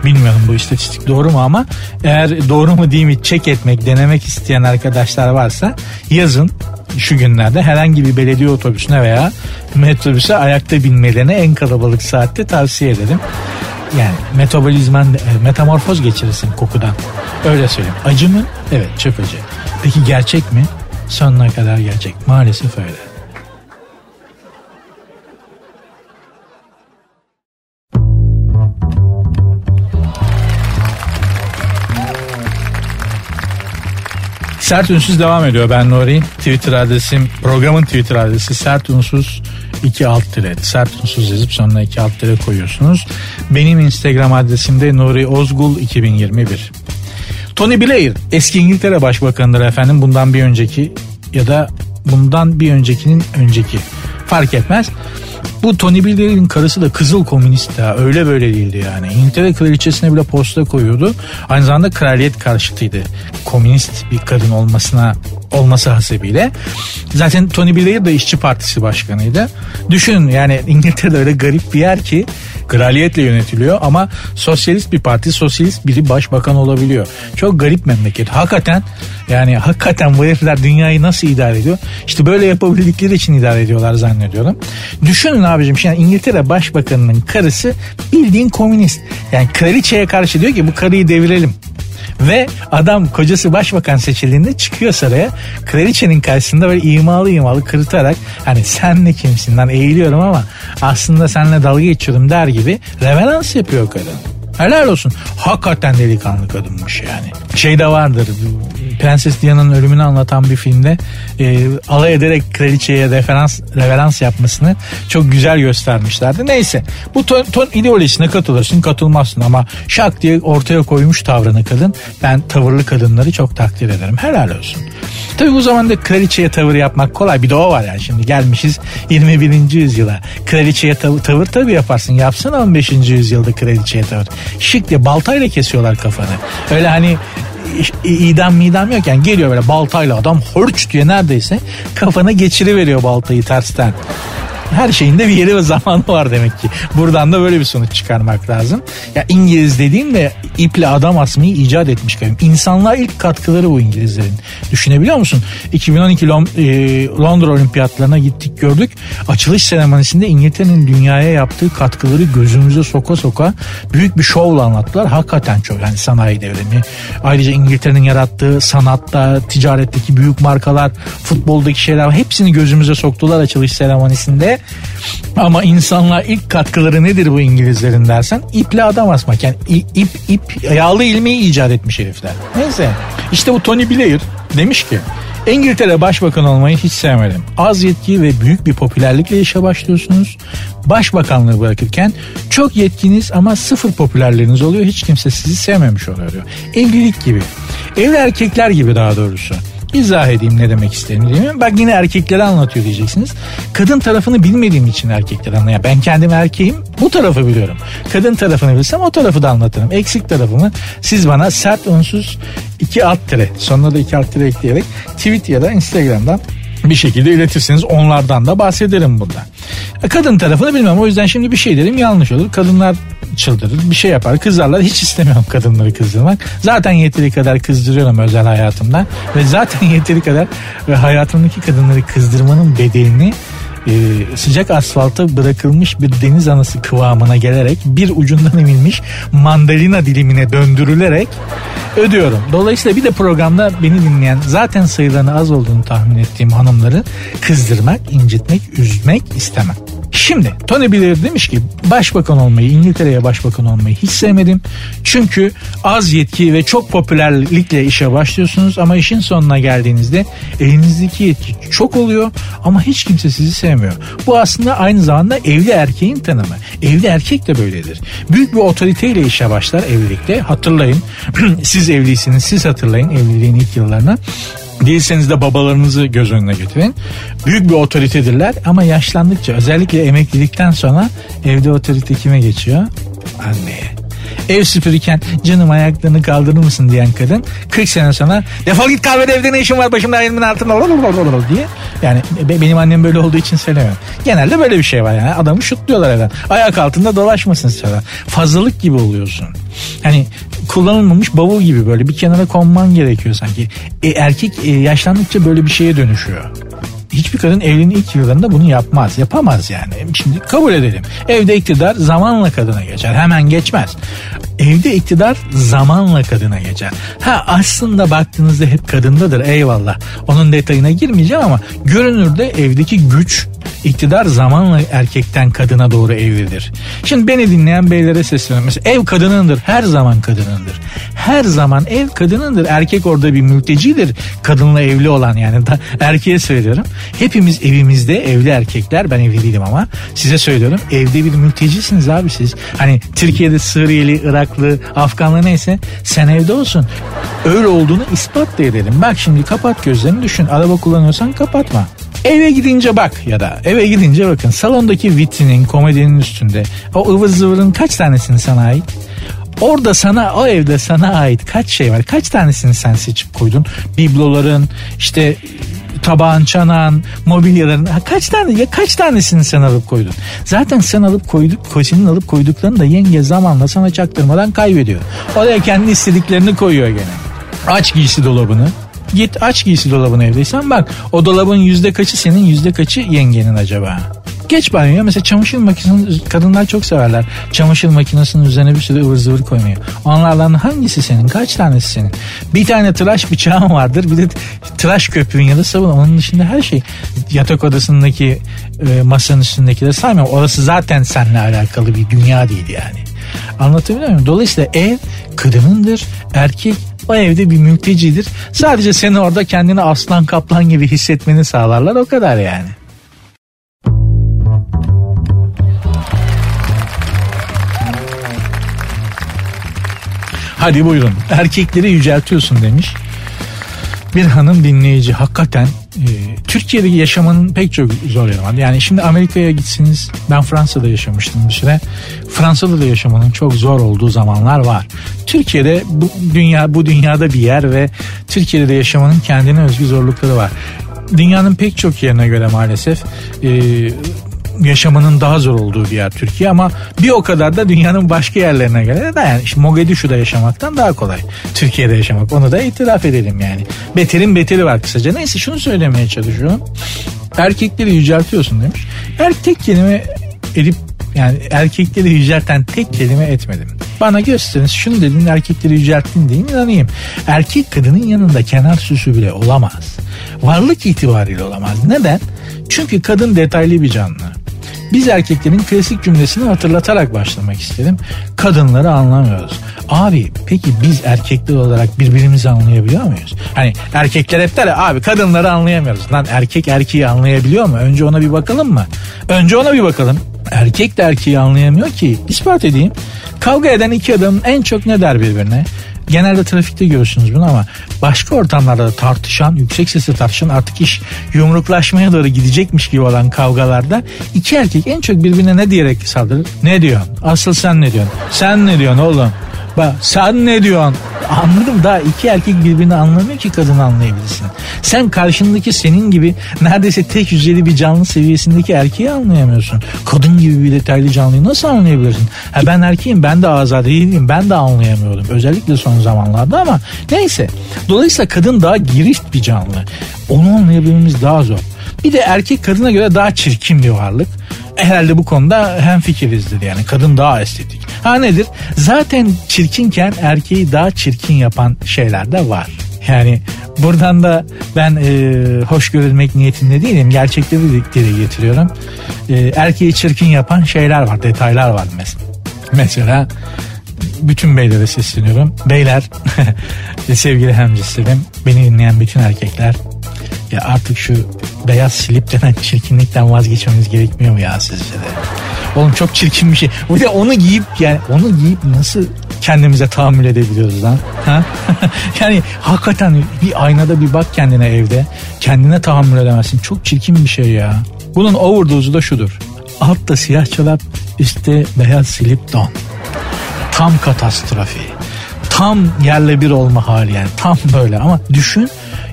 Bilmiyorum bu istatistik doğru mu ama eğer doğru mu değil mi çek etmek, denemek isteyen arkadaşlar varsa yazın şu günlerde herhangi bir belediye otobüsüne veya metrobüse ayakta binmelerini en kalabalık saatte tavsiye ederim. Yani metabolizman, e, metamorfoz geçirirsin kokudan. Öyle söyleyeyim. Acı mı? Evet çok acı. Peki gerçek mi? Sonuna kadar gerçek. Maalesef öyle. Sert Ünsüz devam ediyor. Ben Nuri. Twitter adresim, programın Twitter adresi sert unsuz 2 alt tire. Sert unsuz yazıp sonuna 2 alt tire koyuyorsunuz. Benim Instagram adresim de Nuri Ozgul 2021. Tony Blair eski İngiltere Başbakanıdır efendim. Bundan bir önceki ya da bundan bir öncekinin önceki fark etmez. Bu Tony Blair'in karısı da kızıl komünist ya öyle böyle değildi yani. İngiltere kraliçesine bile posta koyuyordu. Aynı zamanda kraliyet karşıtıydı. Komünist bir kadın olmasına olması hasebiyle. Zaten Tony Blair de işçi partisi başkanıydı. Düşünün yani İngiltere'de öyle garip bir yer ki kraliyetle yönetiliyor ama sosyalist bir parti, sosyalist biri başbakan olabiliyor. Çok garip memleket. Hakikaten yani hakikaten bu herifler dünyayı nasıl idare ediyor? İşte böyle yapabildikleri için idare ediyorlar zannediyorum. Düşünün abicim şimdi İngiltere başbakanının karısı bildiğin komünist. Yani kraliçeye karşı diyor ki bu karıyı devirelim. Ve adam kocası başbakan seçildiğinde çıkıyor saraya. Kraliçenin karşısında böyle imalı imalı kırıtarak hani sen ne kimsin lan eğiliyorum ama aslında seninle dalga geçiyorum der gibi reverans yapıyor kadın. Helal olsun. Hakikaten delikanlı kadınmış yani. Şey de vardır. Prenses Diana'nın ölümünü anlatan bir filmde e, alay ederek kraliçeye referans reverans yapmasını çok güzel göstermişlerdi. Neyse bu ton, ton ideolojisine katılırsın katılmazsın ama şak diye ortaya koymuş tavrını kadın. Ben tavırlı kadınları çok takdir ederim. Helal olsun. Tabii bu zamanda kraliçeye tavır yapmak kolay. Bir de o var yani şimdi gelmişiz 21. yüzyıla. Kraliçeye tavır, tavır tabii yaparsın. Yapsana 15. yüzyılda kraliçeye tavır. Şık diye baltayla kesiyorlar kafanı. Öyle hani idam midam yok yani geliyor böyle baltayla adam hırç diye neredeyse kafana geçiriveriyor baltayı tersten her şeyin de bir yeri ve zamanı var demek ki. Buradan da böyle bir sonuç çıkarmak lazım. Ya İngiliz dediğin de iple adam asmayı icat etmiş kadın. İnsanlığa ilk katkıları bu İngilizlerin. Düşünebiliyor musun? 2012 e, Londra Olimpiyatlarına gittik gördük. Açılış seremonisinde İngiltere'nin dünyaya yaptığı katkıları gözümüze soka soka büyük bir şovla anlattılar. Hakikaten çok yani sanayi devrimi. Ayrıca İngiltere'nin yarattığı sanatta, ticaretteki büyük markalar, futboldaki şeyler hepsini gözümüze soktular açılış seremonisinde. Ama insanlığa ilk katkıları nedir bu İngilizlerin dersen iple adam asmak. Yani ip, ip, yağlı ilmeği icat etmiş herifler. Neyse işte bu Tony Blair demiş ki İngiltere başbakan olmayı hiç sevmedim. Az yetki ve büyük bir popülerlikle işe başlıyorsunuz. Başbakanlığı bırakırken çok yetkiniz ama sıfır popülerliğiniz oluyor. Hiç kimse sizi sevmemiş oluyor. Evlilik gibi. Evli erkekler gibi daha doğrusu. İzah edeyim ne demek istediğimi? Bak yine erkeklere anlatıyor diyeceksiniz. Kadın tarafını bilmediğim için erkekler anlıyor. Ben kendim erkeğim bu tarafı biliyorum. Kadın tarafını bilsem o tarafı da anlatırım. Eksik tarafımı siz bana sert unsuz iki alt tire sonuna da iki alt tire ekleyerek tweet ya da instagramdan bir şekilde iletirseniz onlardan da bahsederim burada. E, kadın tarafını bilmem o yüzden şimdi bir şey dedim yanlış olur. Kadınlar çıldırır bir şey yapar kızarlar hiç istemiyorum kadınları kızdırmak. Zaten yeteri kadar kızdırıyorum özel hayatımda ve zaten yeteri kadar ve hayatımdaki kadınları kızdırmanın bedelini e, sıcak asfalta bırakılmış bir deniz anası kıvamına gelerek bir ucundan emilmiş mandalina dilimine döndürülerek ödüyorum. Dolayısıyla bir de programda beni dinleyen zaten sayılarını az olduğunu tahmin ettiğim hanımları kızdırmak, incitmek, üzmek istemem. Şimdi Tony Blair demiş ki başbakan olmayı İngiltere'ye başbakan olmayı hiç sevmedim. Çünkü az yetki ve çok popülerlikle işe başlıyorsunuz ama işin sonuna geldiğinizde elinizdeki yetki çok oluyor ama hiç kimse sizi sevmiyor. Bu aslında aynı zamanda evli erkeğin tanımı. Evli erkek de böyledir. Büyük bir otoriteyle işe başlar evlilikte. Hatırlayın siz evliysiniz siz hatırlayın evliliğin ilk yıllarını. Değilseniz de babalarınızı göz önüne getirin. Büyük bir otoritedirler ama yaşlandıkça özellikle emeklilikten sonra evde otorite kime geçiyor? Anneye. Ev süpürürken canım ayaklarını kaldırır mısın diyen kadın 40 sene sonra defol git kahvede evde ne işin var başımda elimin altında diye. Yani benim annem böyle olduğu için söylemiyorum. Genelde böyle bir şey var yani adamı şutluyorlar evden. Ayak altında dolaşmasın sonra. Fazlalık gibi oluyorsun. Hani kullanılmamış bavul gibi böyle bir kenara konman gerekiyor sanki. E, erkek e, yaşlandıkça böyle bir şeye dönüşüyor hiçbir kadın evliliğin ilk yıllarında bunu yapmaz. Yapamaz yani. Şimdi kabul edelim. Evde iktidar zamanla kadına geçer. Hemen geçmez. Evde iktidar zamanla kadına geçer. Ha aslında baktığınızda hep kadındadır eyvallah. Onun detayına girmeyeceğim ama görünürde evdeki güç iktidar zamanla erkekten kadına doğru evrilir. Şimdi beni dinleyen beylere sesleniyorum. Mesela ev kadınındır. Her zaman kadınındır. Her zaman ev kadınındır. Erkek orada bir mültecidir. Kadınla evli olan yani da erkeğe söylüyorum. Hepimiz evimizde evli erkekler. Ben evli değilim ama size söylüyorum. Evde bir mültecisiniz abi siz. Hani Türkiye'de Suriyeli, Iraklı, Afganlı neyse sen evde olsun. Öyle olduğunu ispat da edelim. Bak şimdi kapat gözlerini düşün. Araba kullanıyorsan kapatma. Eve gidince bak ya da eve gidince bakın salondaki vitrinin komedinin üstünde o ıvır zıvırın kaç tanesini sana ait? Orada sana o evde sana ait kaç şey var? Kaç tanesini sen seçip koydun? Bibloların işte tabağın, çanağın, mobilyaların kaç tane ya kaç tanesini sen alıp koydun? Zaten sen alıp koyduk, senin alıp koyduklarını da yenge zamanla sana çaktırmadan kaybediyor. Oraya kendi istediklerini koyuyor gene. Aç giysi dolabını. Git aç giysi dolabını evdeysen bak o dolabın yüzde kaçı senin yüzde kaçı yengenin acaba? Geç banyoya mesela çamaşır makinesini kadınlar çok severler. Çamaşır makinesinin üzerine bir sürü ıvır zıvır koymayı. Onlardan hangisi senin? Kaç tanesi senin? Bir tane tıraş bıçağın vardır. Bir de tıraş köpüğün ya da sabun. Onun dışında her şey. Yatak odasındaki e, masanın üstündeki de saymıyorum. Orası zaten seninle alakalı bir dünya değil yani. Anlatabiliyor muyum? Dolayısıyla ev kadınındır. Erkek o evde bir mültecidir. Sadece seni orada kendini aslan kaplan gibi hissetmeni sağlarlar o kadar yani. Hadi buyurun erkekleri yüceltiyorsun demiş. Bir hanım dinleyici hakikaten e, Türkiye'de yaşamanın pek çok zor yanı var. Yani şimdi Amerika'ya gitsiniz ben Fransa'da yaşamıştım bir süre. Fransa'da da yaşamanın çok zor olduğu zamanlar var. Türkiye'de bu dünya bu dünyada bir yer ve Türkiye'de de yaşamanın kendine özgü zorlukları var. Dünyanın pek çok yerine göre maalesef e, yaşamanın daha zor olduğu bir yer Türkiye ama bir o kadar da dünyanın başka yerlerine göre de yani işte Mogadishu'da yaşamaktan daha kolay. Türkiye'de yaşamak onu da itiraf edelim yani. Beterin beteri var kısaca. Neyse şunu söylemeye çalışıyorum. Erkekleri yüceltiyorsun demiş. Erkek kelime edip yani erkekleri yücelten tek kelime etmedim. Bana gösterin şunu dedin erkekleri yücelttin deyin inanayım. Erkek kadının yanında kenar süsü bile olamaz. Varlık itibariyle olamaz. Neden? Çünkü kadın detaylı bir canlı Biz erkeklerin klasik cümlesini hatırlatarak başlamak istedim. Kadınları anlamıyoruz. Abi peki biz erkekler olarak birbirimizi anlayabiliyor muyuz? Hani erkekler hep der ya, abi kadınları anlayamıyoruz. Lan erkek erkeği anlayabiliyor mu? Önce ona bir bakalım mı? Önce ona bir bakalım. Erkek de erkeği anlayamıyor ki. İspat edeyim. Kavga eden iki adam en çok ne der birbirine? Genelde trafikte görürsünüz bunu ama başka ortamlarda da tartışan, yüksek sesle tartışan artık iş yumruklaşmaya doğru gidecekmiş gibi olan kavgalarda iki erkek en çok birbirine ne diyerek saldırır? Ne diyorsun? Asıl sen ne diyorsun? Sen ne diyorsun oğlum? Bak sen ne diyorsun? Anladım daha iki erkek birbirini anlamıyor ki kadını anlayabilirsin. Sen karşındaki senin gibi neredeyse tek yüzeyli bir canlı seviyesindeki erkeği anlayamıyorsun. Kadın gibi bir detaylı canlıyı nasıl anlayabilirsin? Ha ben erkeğim ben de azade değilim ben de anlayamıyorum. Özellikle son zamanlarda ama neyse. Dolayısıyla kadın daha girift bir canlı. Onu anlayabilmemiz daha zor. Bir de erkek kadına göre daha çirkin bir varlık herhalde bu konuda hem fikirizdir yani kadın daha estetik. Ha nedir? Zaten çirkinken erkeği daha çirkin yapan şeyler de var. Yani buradan da ben e, hoş görülmek niyetinde değilim. Gerçekleri dile getiriyorum. E, erkeği çirkin yapan şeyler var, detaylar var mesela. Mesela bütün beylere sesleniyorum. Beyler, sevgili hemcislerim, beni dinleyen bütün erkekler ya artık şu beyaz slip denen çirkinlikten vazgeçmemiz gerekmiyor mu ya sizce de? Oğlum çok çirkin bir şey. Bir de onu giyip yani onu giyip nasıl kendimize tahammül edebiliyoruz lan? Ha? yani hakikaten bir aynada bir bak kendine evde. Kendine tahammül edemezsin. Çok çirkin bir şey ya. Bunun overdose'u da şudur. Altta siyah çorap, üstte beyaz slip don. Tam katastrofi. Tam yerle bir olma hali yani. Tam böyle ama düşün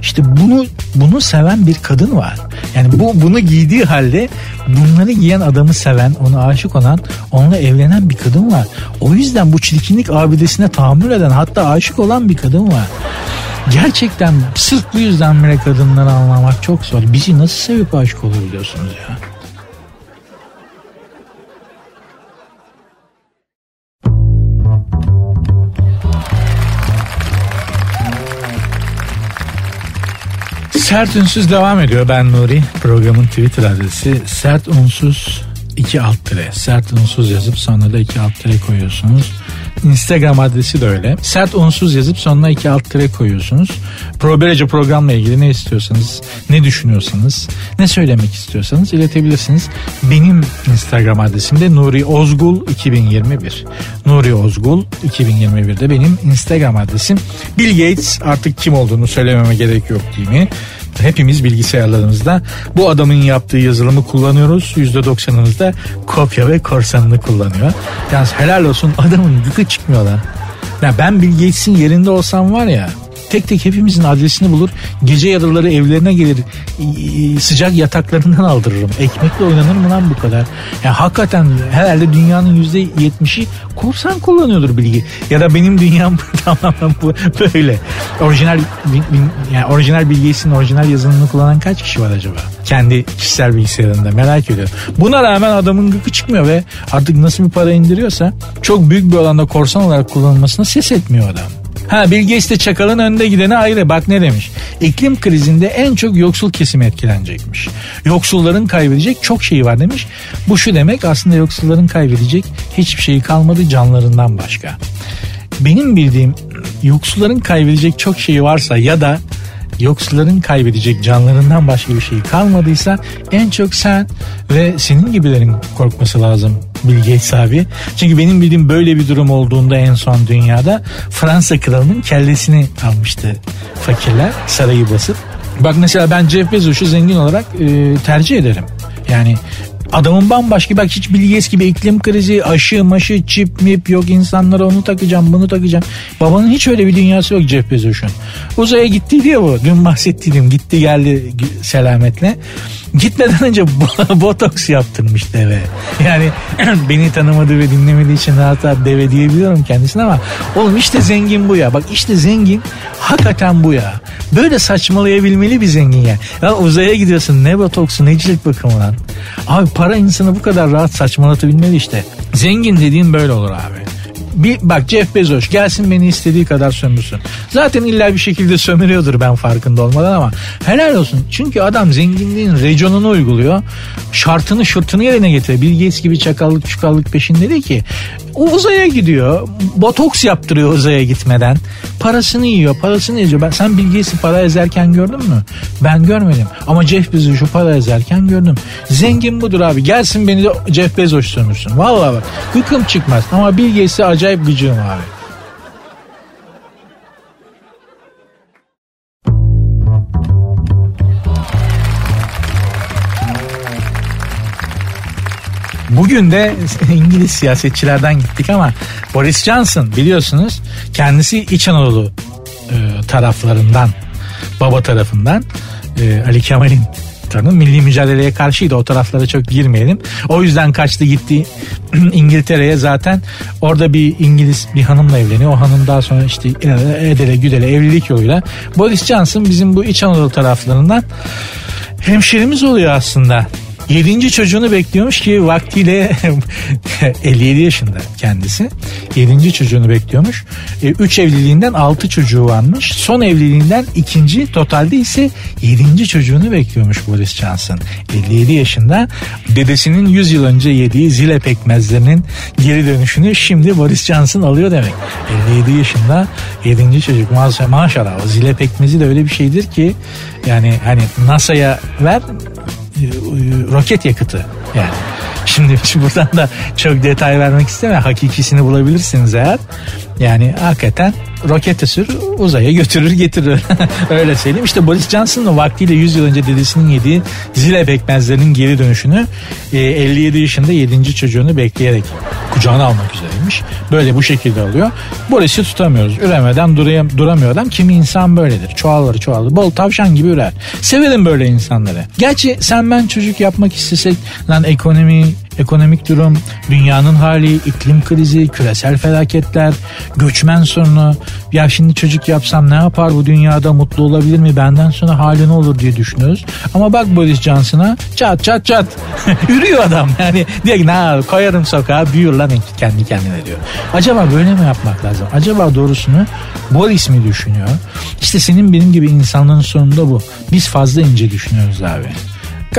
işte bunu bunu seven bir kadın var. Yani bu bunu giydiği halde bunları giyen adamı seven, ona aşık olan, onunla evlenen bir kadın var. O yüzden bu çirkinlik abidesine tahammül eden hatta aşık olan bir kadın var. Gerçekten sırf bu yüzden bile kadınları anlamak çok zor. Bizi nasıl sevip aşık olur biliyorsunuz ya. Sert Ünsüz devam ediyor. Ben Nuri. Programın Twitter adresi sert unsuz 2 alt tire. Sert unsuz yazıp sonra da 2 alt tire koyuyorsunuz. Instagram adresi de öyle. Sert unsuz yazıp sonuna 2 alt tire koyuyorsunuz. Pro Böylece programla ilgili ne istiyorsanız, ne düşünüyorsanız, ne söylemek istiyorsanız iletebilirsiniz. Benim Instagram adresim de Nuri Ozgul 2021. Nuri Ozgul 2021'de benim Instagram adresim. Bill Gates artık kim olduğunu söylememe gerek yok değil mi? Hepimiz bilgisayarlarımızda bu adamın yaptığı yazılımı kullanıyoruz. %90'ımız kopya ve korsanını kullanıyor. Yalnız helal olsun adamın gıkı çıkmıyor lan. Ya ben Bill Gates'in yerinde olsam var ya tek tek hepimizin adresini bulur. Gece yarıları evlerine gelir. Sıcak yataklarından aldırırım. Ekmekle oynanır mı lan bu kadar? Ya hakikaten herhalde dünyanın yüzde yetmişi korsan kullanıyordur bilgi. Ya da benim dünyam tamamen böyle. Orijinal yani orijinal bilgisinin orijinal yazılımını kullanan kaç kişi var acaba? Kendi kişisel bilgisayarında merak ediyorum. Buna rağmen adamın gıkı çıkmıyor ve artık nasıl bir para indiriyorsa çok büyük bir alanda korsan olarak kullanılmasına ses etmiyor adam. Ha Bill Gates çakalın önünde gideni ayrı. Bak ne demiş. İklim krizinde en çok yoksul kesim etkilenecekmiş. Yoksulların kaybedecek çok şeyi var demiş. Bu şu demek aslında yoksulların kaybedecek hiçbir şeyi kalmadı canlarından başka. Benim bildiğim yoksulların kaybedecek çok şeyi varsa ya da yoksulların kaybedecek canlarından başka bir şey kalmadıysa en çok sen ve senin gibilerin korkması lazım Bill Gates abi. Çünkü benim bildiğim böyle bir durum olduğunda en son dünyada Fransa kralının kellesini almıştı fakirler sarayı basıp. Bak mesela ben Jeff Bezos'u zengin olarak e, tercih ederim. Yani Adamın bambaşka bak hiç bilgis gibi iklim krizi, aşı, maşı, çip, mip yok insanlara onu takacağım, bunu takacağım. Babanın hiç öyle bir dünyası yok Jeff Bezos'un. Uzaya gitti diye bu. Dün bahsettiydim. Gitti geldi selametle. Gitmeden önce botoks yaptırmış deve. Yani beni tanımadığı ve dinlemediği için rahat rahat deve diyebiliyorum kendisine ama oğlum işte zengin bu ya. Bak işte zengin hakikaten bu ya. Böyle saçmalayabilmeli bir zengin ya. Ya uzaya gidiyorsun ne botoksu ne cilt bakımı lan. Abi para insanı bu kadar rahat saçmalatabilmeli işte. Zengin dediğin böyle olur abi bir, bak Jeff Bezos gelsin beni istediği kadar sömürsün. Zaten illa bir şekilde sömürüyordur ben farkında olmadan ama helal olsun. Çünkü adam zenginliğin reconunu uyguluyor. Şartını şırtını yerine getiriyor. Bill Gates gibi çakallık çukallık peşinde değil ki. O uzaya gidiyor. Botoks yaptırıyor uzaya gitmeden. Parasını yiyor. Parasını yiyor. Ben, sen Bill para ezerken gördün mü? Ben görmedim. Ama Jeff Bezos'u para ezerken gördüm. Zengin budur abi. Gelsin beni de Jeff Bezos sömürsün. Vallahi bak. Gıkım çıkmaz. Ama Bill Gates'e acayip gıcığım abi. Bugün de İngiliz siyasetçilerden gittik ama Boris Johnson biliyorsunuz kendisi İç Anadolu e, taraflarından baba tarafından e, Ali Kemal'in tanım milli mücadeleye karşıydı o taraflara çok girmeyelim. O yüzden kaçtı gitti İngiltere'ye zaten orada bir İngiliz bir hanımla evleniyor. O hanım daha sonra işte edele güdele evlilik yoluyla Boris Johnson bizim bu İç Anadolu taraflarından hemşerimiz oluyor aslında. Yedinci çocuğunu bekliyormuş ki vaktiyle 57 yaşında kendisi. Yedinci çocuğunu bekliyormuş. E, üç evliliğinden altı çocuğu varmış. Son evliliğinden ikinci totalde ise yedinci çocuğunu bekliyormuş Boris Johnson. 57 yaşında dedesinin 100 yıl önce yediği zile pekmezlerinin geri dönüşünü şimdi Boris Johnson alıyor demek. 57 yaşında yedinci çocuk maşallah, maşallah zile pekmezi de öyle bir şeydir ki yani hani NASA'ya ver roket yakıtı yani. Şimdi buradan da çok detay vermek istemem. Hakikisini bulabilirsiniz eğer. Yani hakikaten rokete sür uzaya götürür getirir. Öyle söyleyeyim. İşte Boris Johnson'ın vaktiyle 100 yıl önce dedesinin yediği zile pekmezlerinin geri dönüşünü 57 e, yaşında 7. çocuğunu bekleyerek kucağına almak üzereymiş. Böyle bu şekilde oluyor. Boris'i tutamıyoruz. Üremeden durayım, duramıyor adam. Kimi insan böyledir. Çoğalır çoğalır. Bol tavşan gibi ürer. Severim böyle insanları. Gerçi sen ben çocuk yapmak istesek lan ekonomi ekonomik durum, dünyanın hali, iklim krizi, küresel felaketler, göçmen sorunu. Ya şimdi çocuk yapsam ne yapar bu dünyada mutlu olabilir mi? Benden sonra hali ne olur diye düşünüyoruz. Ama bak Boris Johnson'a çat çat çat yürüyor adam. Yani diyor ki ne koyarım sokağa büyür lan kendi kendine diyor. Acaba böyle mi yapmak lazım? Acaba doğrusunu Boris mi düşünüyor? İşte senin benim gibi insanların sonunda bu. Biz fazla ince düşünüyoruz abi.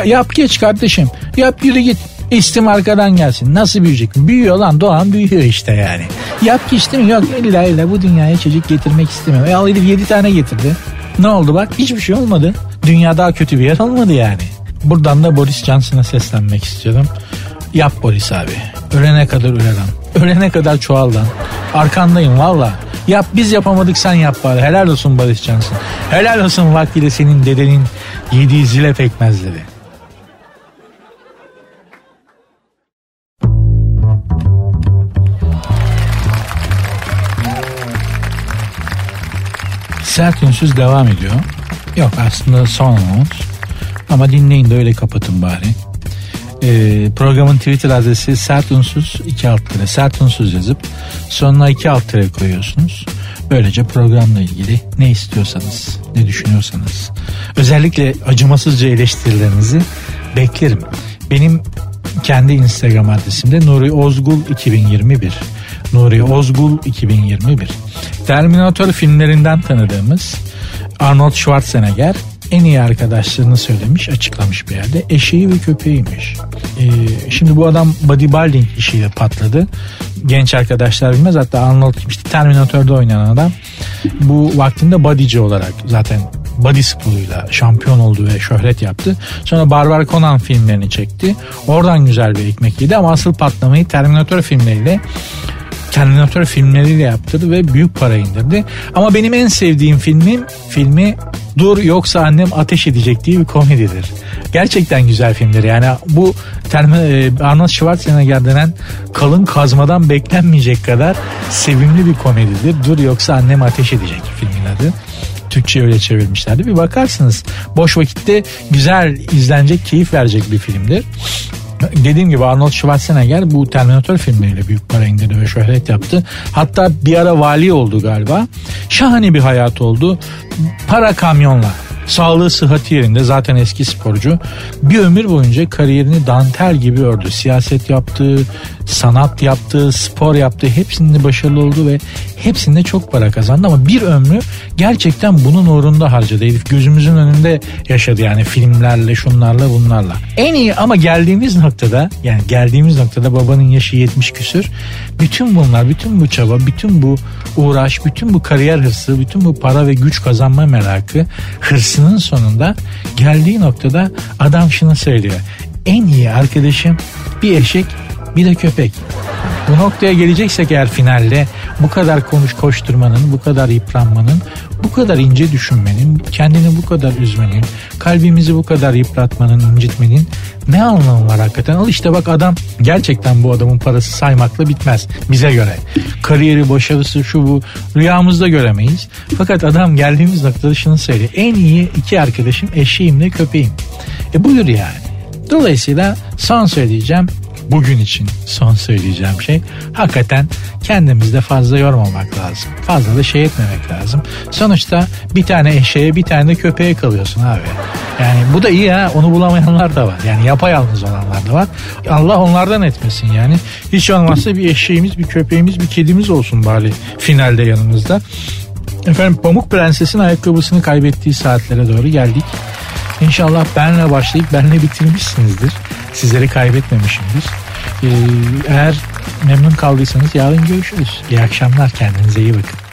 Yap geç kardeşim. Yap yürü git. İstim arkadan gelsin. Nasıl büyüyecek? Büyüyor lan doğan büyüyor işte yani. Yap ki işte mi? Yok illa illa bu dünyaya çocuk getirmek istemiyor. E al herif 7 tane getirdi. Ne oldu bak? Hiçbir şey olmadı. Dünya daha kötü bir yer olmadı yani. Buradan da Boris Johnson'a seslenmek istiyorum. Yap Boris abi. Ölene kadar öle lan. Ölene kadar çoğal lan. Arkandayım valla. Yap biz yapamadık sen yap bari. Helal olsun Boris Johnson. Helal olsun vaktiyle senin dedenin yediği zile pekmezleri. Sert Ünsüz devam ediyor. Yok aslında son anons. Ama dinleyin de öyle kapatın bari. Ee, programın Twitter adresi sert unsuz 2 alt tere sert unsuz yazıp sonuna 2 alt tere koyuyorsunuz. Böylece programla ilgili ne istiyorsanız, ne düşünüyorsanız özellikle acımasızca eleştirilerinizi beklerim. Benim kendi Instagram adresimde Nuri Ozgul 2021 Nuri Ozgul 2021 Terminator filmlerinden tanıdığımız Arnold Schwarzenegger en iyi arkadaşlarını söylemiş, açıklamış bir yerde. Eşeği ve köpeğiymiş. Ee, şimdi bu adam bodybuilding işiyle patladı. Genç arkadaşlar bilmez. Hatta Arnold işte Terminator'da oynayan adam. Bu vaktinde bodyci olarak zaten body sporuyla şampiyon oldu ve şöhret yaptı. Sonra Barbar Conan filmlerini çekti. Oradan güzel bir ekmek yedi ama asıl patlamayı Terminator filmleriyle Terminator filmleriyle yaptırdı ve büyük para indirdi. Ama benim en sevdiğim filmim filmi Dur yoksa annem ateş edecek diye bir komedidir. Gerçekten güzel filmdir. Yani bu e, Arnold Schwarzenegger denen kalın kazmadan beklenmeyecek kadar sevimli bir komedidir. Dur yoksa annem ateş edecek filmin adı. Türkçe öyle çevirmişlerdi. Bir bakarsınız boş vakitte güzel izlenecek, keyif verecek bir filmdir dediğim gibi Arnold Schwarzenegger bu Terminator filmleriyle büyük para indirdi ve şöhret yaptı. Hatta bir ara vali oldu galiba. Şahane bir hayat oldu. Para kamyonla Sağlığı sıhhati yerinde zaten eski sporcu. Bir ömür boyunca kariyerini dantel gibi ördü. Siyaset yaptı, sanat yaptı, spor yaptı. Hepsinde başarılı oldu ve hepsinde çok para kazandı ama bir ömrü gerçekten bunun uğrunda harcadı. Herif gözümüzün önünde yaşadı yani filmlerle, şunlarla, bunlarla. En iyi ama geldiğimiz noktada yani geldiğimiz noktada babanın yaşı 70 küsür. Bütün bunlar, bütün bu çaba, bütün bu uğraş, bütün bu kariyer hırsı, bütün bu para ve güç kazanma merakı, hırsının sonunda geldiği noktada adam şunu söylüyor. En iyi arkadaşım bir eşek bir de köpek. Bu noktaya geleceksek eğer finalde bu kadar konuş koşturmanın, bu kadar yıpranmanın, bu kadar ince düşünmenin, kendini bu kadar üzmenin, kalbimizi bu kadar yıpratmanın, incitmenin ne anlamı var hakikaten? Al işte bak adam gerçekten bu adamın parası saymakla bitmez bize göre. Kariyeri, başarısı şu bu rüyamızda göremeyiz. Fakat adam geldiğimiz noktada şunu söylüyor. En iyi iki arkadaşım eşeğimle köpeğim. E buyur yani. Dolayısıyla son söyleyeceğim bugün için son söyleyeceğim şey hakikaten kendimizde fazla yormamak lazım. Fazla da şey etmemek lazım. Sonuçta bir tane eşeğe bir tane de köpeğe kalıyorsun abi. Yani bu da iyi ha onu bulamayanlar da var. Yani yapayalnız olanlar da var. Allah onlardan etmesin yani. Hiç olmazsa bir eşeğimiz bir köpeğimiz bir kedimiz olsun bari finalde yanımızda. Efendim Pamuk Prenses'in ayakkabısını kaybettiği saatlere doğru geldik. İnşallah benle başlayıp benle bitirmişsinizdir. Sizleri kaybetmemişimdir. Ee, eğer memnun kaldıysanız yarın görüşürüz. İyi akşamlar kendinize iyi bakın.